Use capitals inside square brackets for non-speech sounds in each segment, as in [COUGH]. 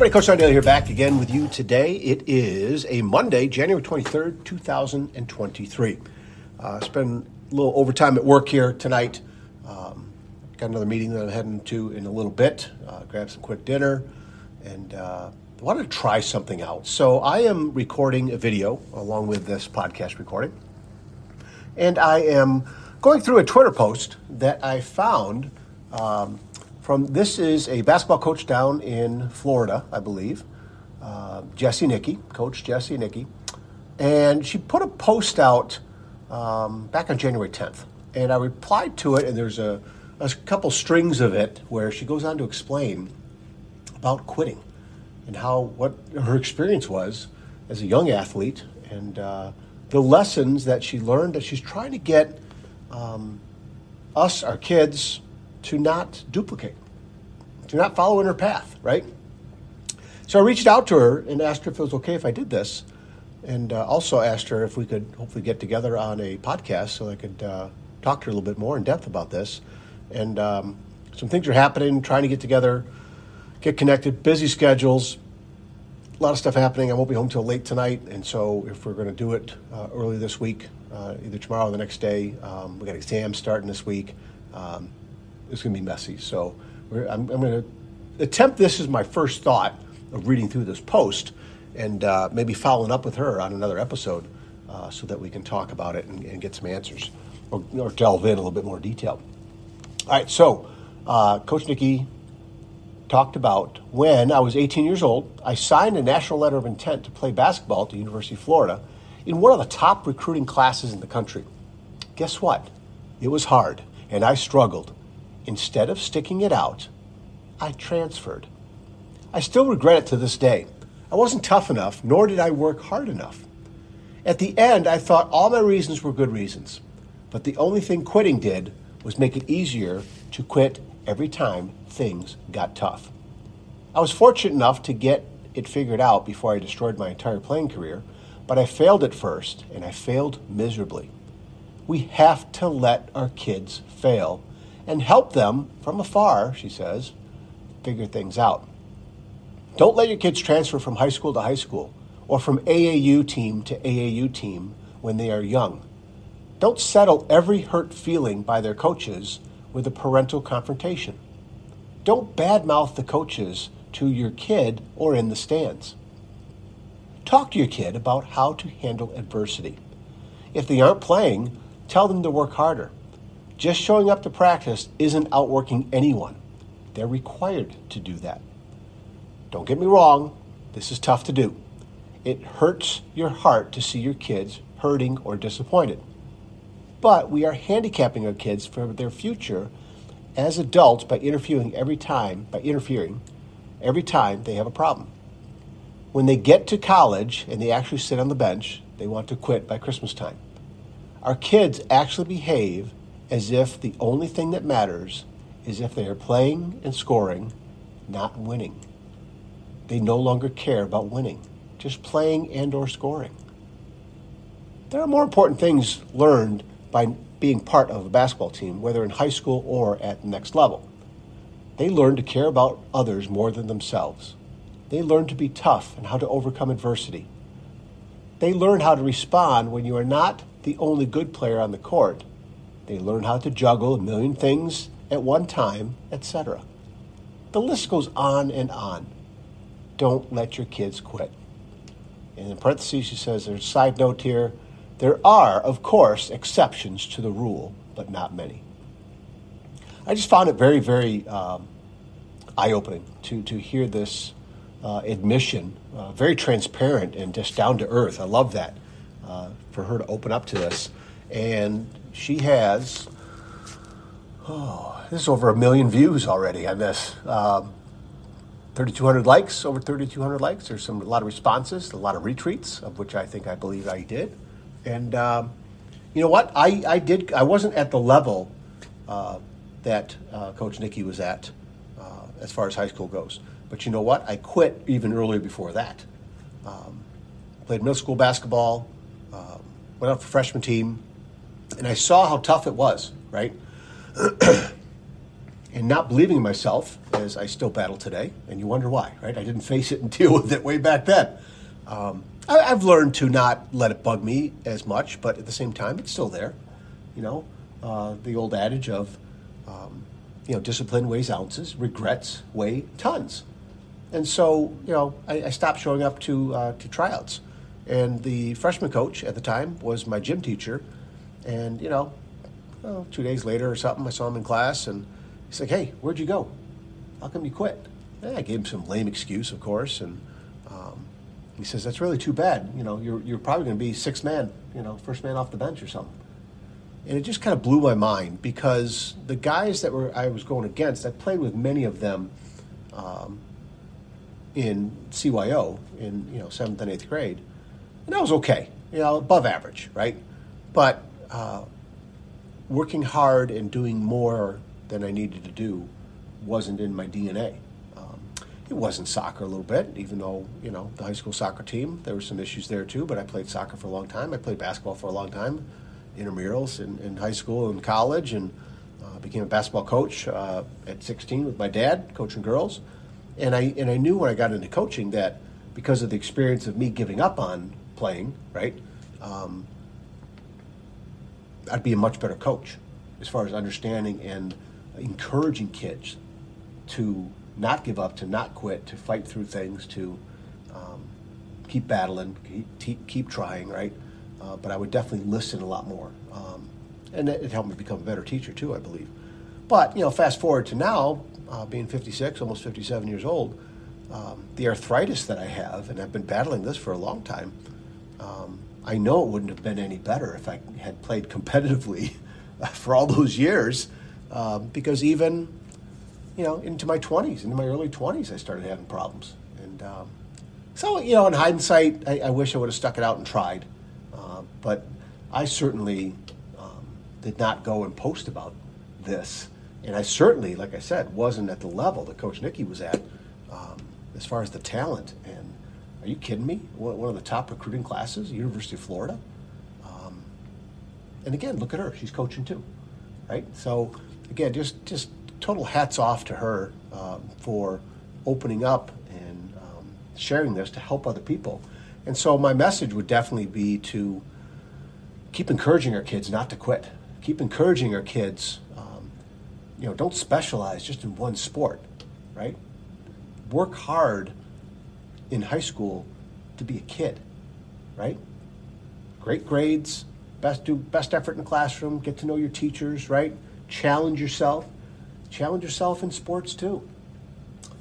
everybody, Coach Daly here back again with you today. It is a Monday, January 23rd, 2023. Uh, spent a little overtime at work here tonight. Um, got another meeting that I'm heading to in a little bit. Uh, grab some quick dinner and uh, wanted to try something out. So I am recording a video along with this podcast recording. And I am going through a Twitter post that I found um, from this is a basketball coach down in Florida, I believe, uh, Jessie Nicky, Coach Jessie Nicky, and she put a post out um, back on January 10th, and I replied to it, and there's a, a couple strings of it where she goes on to explain about quitting and how what her experience was as a young athlete and uh, the lessons that she learned that she's trying to get um, us, our kids, to not duplicate, to not follow in her path, right? So I reached out to her and asked her if it was okay if I did this, and uh, also asked her if we could hopefully get together on a podcast so I could uh, talk to her a little bit more in depth about this. And um, some things are happening, trying to get together, get connected, busy schedules, a lot of stuff happening. I won't be home till late tonight, and so if we're going to do it uh, early this week, uh, either tomorrow or the next day, um, we got exams starting this week. Um, it's going to be messy. So I'm, I'm going to attempt this as my first thought of reading through this post and uh, maybe following up with her on another episode uh, so that we can talk about it and, and get some answers or, or, delve in a little bit more detail. All right, so uh, Coach Nicky talked about when I was 18 years old, I signed a national letter of intent to play basketball at the University of Florida in one of the top recruiting classes in the country. Guess what? It was hard, and I struggled. Instead of sticking it out, I transferred. I still regret it to this day. I wasn't tough enough, nor did I work hard enough. At the end, I thought all my reasons were good reasons, but the only thing quitting did was make it easier to quit every time things got tough. I was fortunate enough to get it figured out before I destroyed my entire playing career, but I failed at first, and I failed miserably. We have to let our kids fail and help them from afar, she says, figure things out. Don't let your kids transfer from high school to high school or from AAU team to AAU team when they are young. Don't settle every hurt feeling by their coaches with a parental confrontation. Don't badmouth the coaches to your kid or in the stands. Talk to your kid about how to handle adversity. If they aren't playing, tell them to work harder. Just showing up to practice isn't outworking anyone. They're required to do that. Don't get me wrong, this is tough to do. It hurts your heart to see your kids hurting or disappointed. But we are handicapping our kids for their future as adults by interfering every time, by interfering every time they have a problem. When they get to college and they actually sit on the bench, they want to quit by Christmas time. Our kids actually behave as if the only thing that matters is if they are playing and scoring, not winning. They no longer care about winning, just playing and or scoring. There are more important things learned by being part of a basketball team, whether in high school or at the next level. They learn to care about others more than themselves. They learn to be tough and how to overcome adversity. They learn how to respond when you are not the only good player on the court, they learn how to juggle a million things at one time, etc. The list goes on and on. Don't let your kids quit. And in parentheses, she says there's a side note here. There are, of course, exceptions to the rule, but not many. I just found it very, very um, eye opening to, to hear this uh, admission, uh, very transparent and just down to earth. I love that uh, for her to open up to this. And she has, oh, this is over a million views already on this. Um, 3,200 likes, over 3,200 likes. There's some a lot of responses, a lot of retweets, of which I think I believe I did. And um, you know what? I, I did. I wasn't at the level uh, that uh, Coach Nicky was at uh, as far as high school goes. But you know what? I quit even earlier before that. Um, played middle school basketball, um, went out for freshman team, and I saw how tough it was, right? [CLEARS THROAT] and not believing in myself, as I still battle today. And you wonder why, right? I didn't [LAUGHS] face it and deal with it way back then. Um, I, have learned to not let it bug me as much, but at the same time, it's still there. You know, uh, the old adage of, um, you know, discipline weighs ounces, regrets weigh tons. And so, you know, I, I stopped showing up to uh, to tryouts. And the freshman coach at the time was my gym teacher. And, you know, well, two days later or something, I saw him in class and he's like, hey, where'd you go? How come you quit? And I gave him some lame excuse, of course. And um, he says, that's really too bad. You know, you're, you're probably going to be sixth man, you know, first man off the bench or something. And it just kind of blew my mind because the guys that were I was going against, I played with many of them um, in CYO in you know seventh and eighth grade, and I was okay, you know, above average, right? But uh, working hard and doing more than I needed to do wasn't in my DNA. Um, it was not soccer a little bit, even though you know the high school soccer team there were some issues there too. But I played soccer for a long time. I played basketball for a long time, intramurals in, in high school and college, and uh, became a basketball coach uh, at 16 with my dad, coaching girls. And I and I knew when I got into coaching that because of the experience of me giving up on playing, right, um, I'd be a much better coach as far as understanding and encouraging kids to not give up, to not quit, to fight through things, to um, keep battling, keep, keep trying, right? Uh, but I would definitely listen a lot more. Um, and it, it, helped me become a better teacher, too, I believe. But, you know, fast forward to now, uh, being 56, almost 57 years old, um, the arthritis that I have, and I've been battling this for a long time, um, I know it wouldn't have been any better if I had played competitively [LAUGHS] for all those years, um, because even you know into my 20s, into my early 20s, I started having problems. And um, so, you know, in hindsight, I, I, wish I would have stuck it out and tried. Uh, but I certainly um, did not go and post about this. And I certainly, like I said, wasn't at the level that Coach Nicky was at um, as far as the talent and are you kidding me? One of the top recruiting classes, University of Florida. Um, and again, look at her; she's coaching too, right? So again, just just total hats off to her um, for opening up and um, sharing this to help other people. And so my message would definitely be to keep encouraging our kids not to quit. Keep encouraging our kids. Um, you know, don't specialize just in one sport, right? Work hard in high school to be a kid, right? Great grades, best do best effort in the classroom, get to know your teachers, right? Challenge yourself. Challenge yourself in sports too.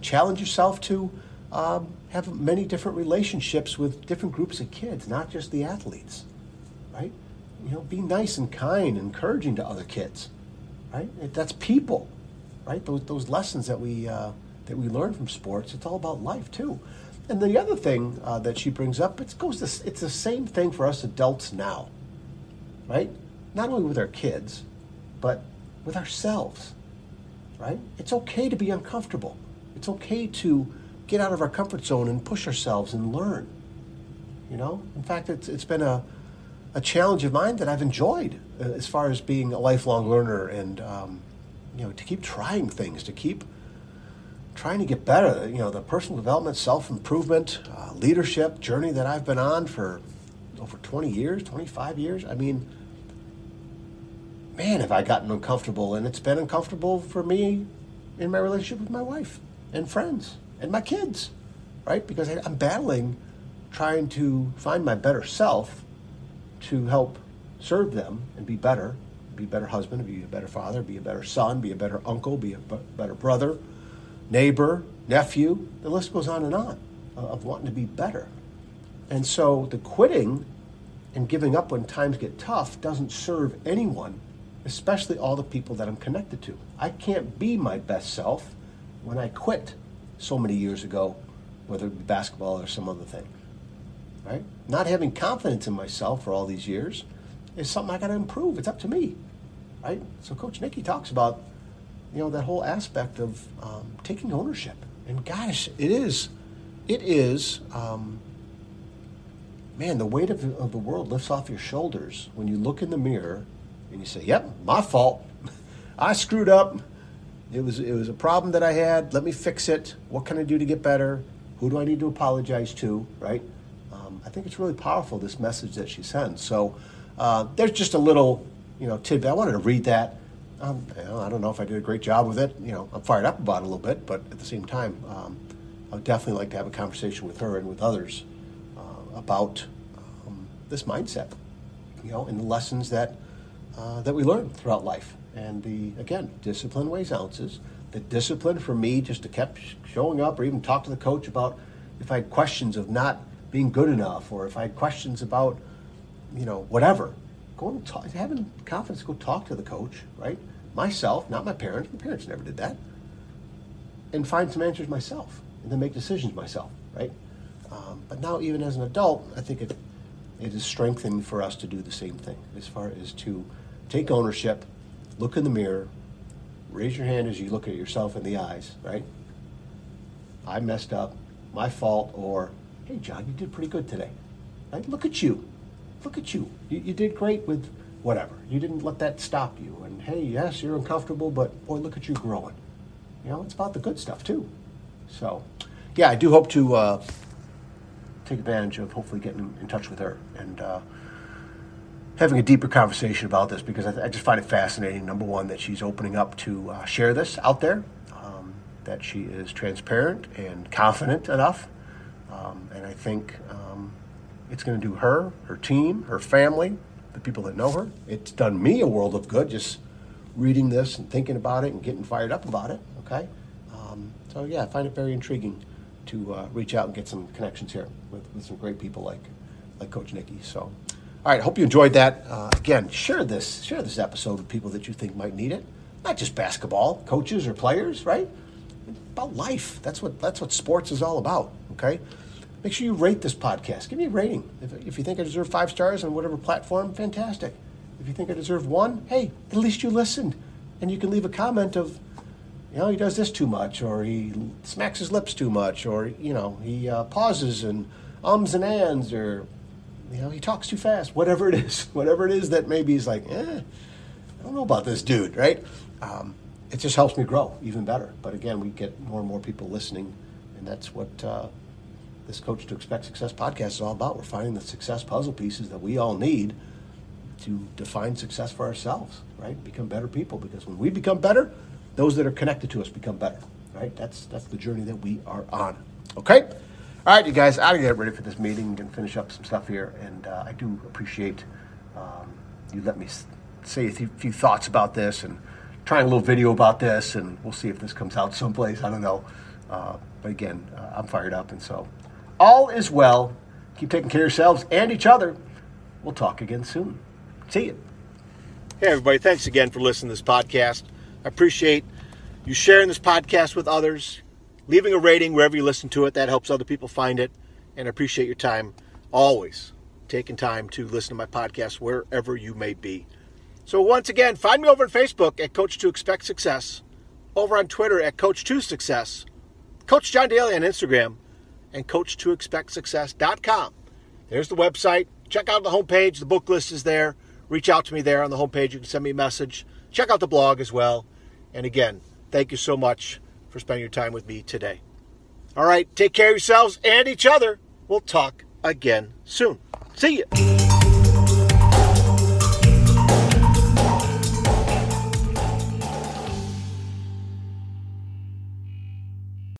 Challenge yourself to um, have many different relationships with different groups of kids, not just the athletes, right? You know, be nice and kind, encouraging to other kids, right? That's people, right? Those, those lessons that we uh, that we learn from sports. It's all about life too. And the other thing uh, that she brings up, it goes this, it's the same thing for us adults now, right? Not only with our kids, but with ourselves, right? It's okay to be uncomfortable. It's okay to get out of our comfort zone and push ourselves and learn. You know, in fact, it's, it's been a, a challenge of mine that I've enjoyed uh, as far as being a lifelong learner and, um, you know, to keep trying things, to keep trying to get better. You know, the personal development, self improvement, uh, leadership journey that I've been on for over 20 years, 25 years. I mean, man, have I gotten uncomfortable, and it's been uncomfortable for me in my relationship with my wife and friends and my kids, right? Because I'm battling trying to find my better self to help serve them and be better, be a better husband, be a better father, be a better son, be a better uncle, be a better brother, neighbor, nephew, the list goes on and on uh, of wanting to be better. And so the quitting and giving up when times get tough doesn't serve anyone, especially all the people that I'm connected to. I can't be my best self when I quit so many years ago, whether it be basketball or some other thing. Right? Not having confidence in myself for all these years is something I got to improve. It's up to me. Right? So Coach Nicky talks about you know that whole aspect of um, taking ownership. And gosh, it is, it is, um, man, the weight of, of the world lifts off your shoulders when you look in the mirror and you say, "Yep, my fault. [LAUGHS] I screwed up. It was it was a problem that I had. Let me fix it. What can I do to get better? Who do I need to apologize to? Right? Um, I think it's really powerful this message that she sends. So uh, there's just a little you know tidbit. I wanted to read that. Um, you know, I don't know if I did a great job with it. You know, I'm fired up about it a little bit, but at the same time, um, I would definitely like to have a conversation with her and with others uh, about um, this mindset. You know, and the lessons that uh, that we learn throughout life. And the again, discipline weighs ounces. The discipline for me just to kept showing up, or even talk to the coach about if I had questions of not being good enough, or if I had questions about, you know, whatever. Going and talk, having confidence go talk to the coach, right? Myself, not my parents. My parents never did that. And find some answers myself, and then make decisions myself, right? Um, but now, even as an adult, I think it it is strengthened for us to do the same thing as far as to take ownership, look in the mirror, raise your hand as you look at yourself in the eyes, right? I messed up, my fault, or hey, John, you did pretty good today. Right? Look at you. Look at you. you. You did great with whatever. You didn't let that stop you. And hey, yes, you're uncomfortable, but boy, look at you growing. You know, it's about the good stuff too. So, yeah, I do hope to uh, take advantage of hopefully getting in touch with her and uh, having a deeper conversation about this because I, I, just find it fascinating. Number one, that she's opening up to uh, share this out there, um, that she is transparent and confident enough. Um, and I think um, it's going to do her, her team, her family, the people that know her. It's done me a world of good just reading this and thinking about it and getting fired up about it. Okay. Um, so, yeah, I find it very intriguing to uh, reach out and get some connections here with, with some great people like like Coach Nicky. So, all right, hope you enjoyed that. Uh, again, share this share this episode with people that you think might need it. Not just basketball coaches or players, right? About life. That's what that's what sports is all about. Okay. Make sure you rate this podcast. Give me a rating. If, if you think I deserve five stars on whatever platform, fantastic. If you think I deserve one, hey, at least you listened. And you can leave a comment of, you know, he does this too much, or he smacks his lips too much, or, you know, he uh, pauses and ums and ands, or, you know, he talks too fast, whatever it is, [LAUGHS] whatever it is that maybe he's like, eh, I don't know about this dude, right? Um, it just helps me grow even better. But again, we get more and more people listening, and that's what uh, this Coach to Expect Success podcast is all about. We're finding the success puzzle pieces that we all need to define success for ourselves, right? Become better people, because when we become better, those that are connected to us become better, right? That's that's the journey that we are on. Okay, all right, you guys, I gotta get ready for this meeting and finish up some stuff here, and uh, I do appreciate um, you let me say a few thoughts about this and trying a little video about this, and we'll see if this comes out someplace. I don't know, uh, but again, uh, I'm fired up, and so all is well. Keep taking care of yourselves and each other. We'll talk again soon. See you. Hey, everybody. Thanks again for listening to this podcast. I appreciate you sharing this podcast with others, leaving a rating wherever you listen to it. That helps other people find it. And I appreciate your time always taking time to listen to my podcast wherever you may be. So, once again, find me over on Facebook at Coach to Expect Success, over on Twitter at Coach to Success, Coach John Daly on Instagram, and Coach to Expect Success.com. There's the website. Check out the homepage. The book list is there. Reach out to me there on the homepage. You can send me a message. Check out the blog as well. And again, thank you so much for spending your time with me today. All right, take care of yourselves and each other. We'll talk again soon. See you.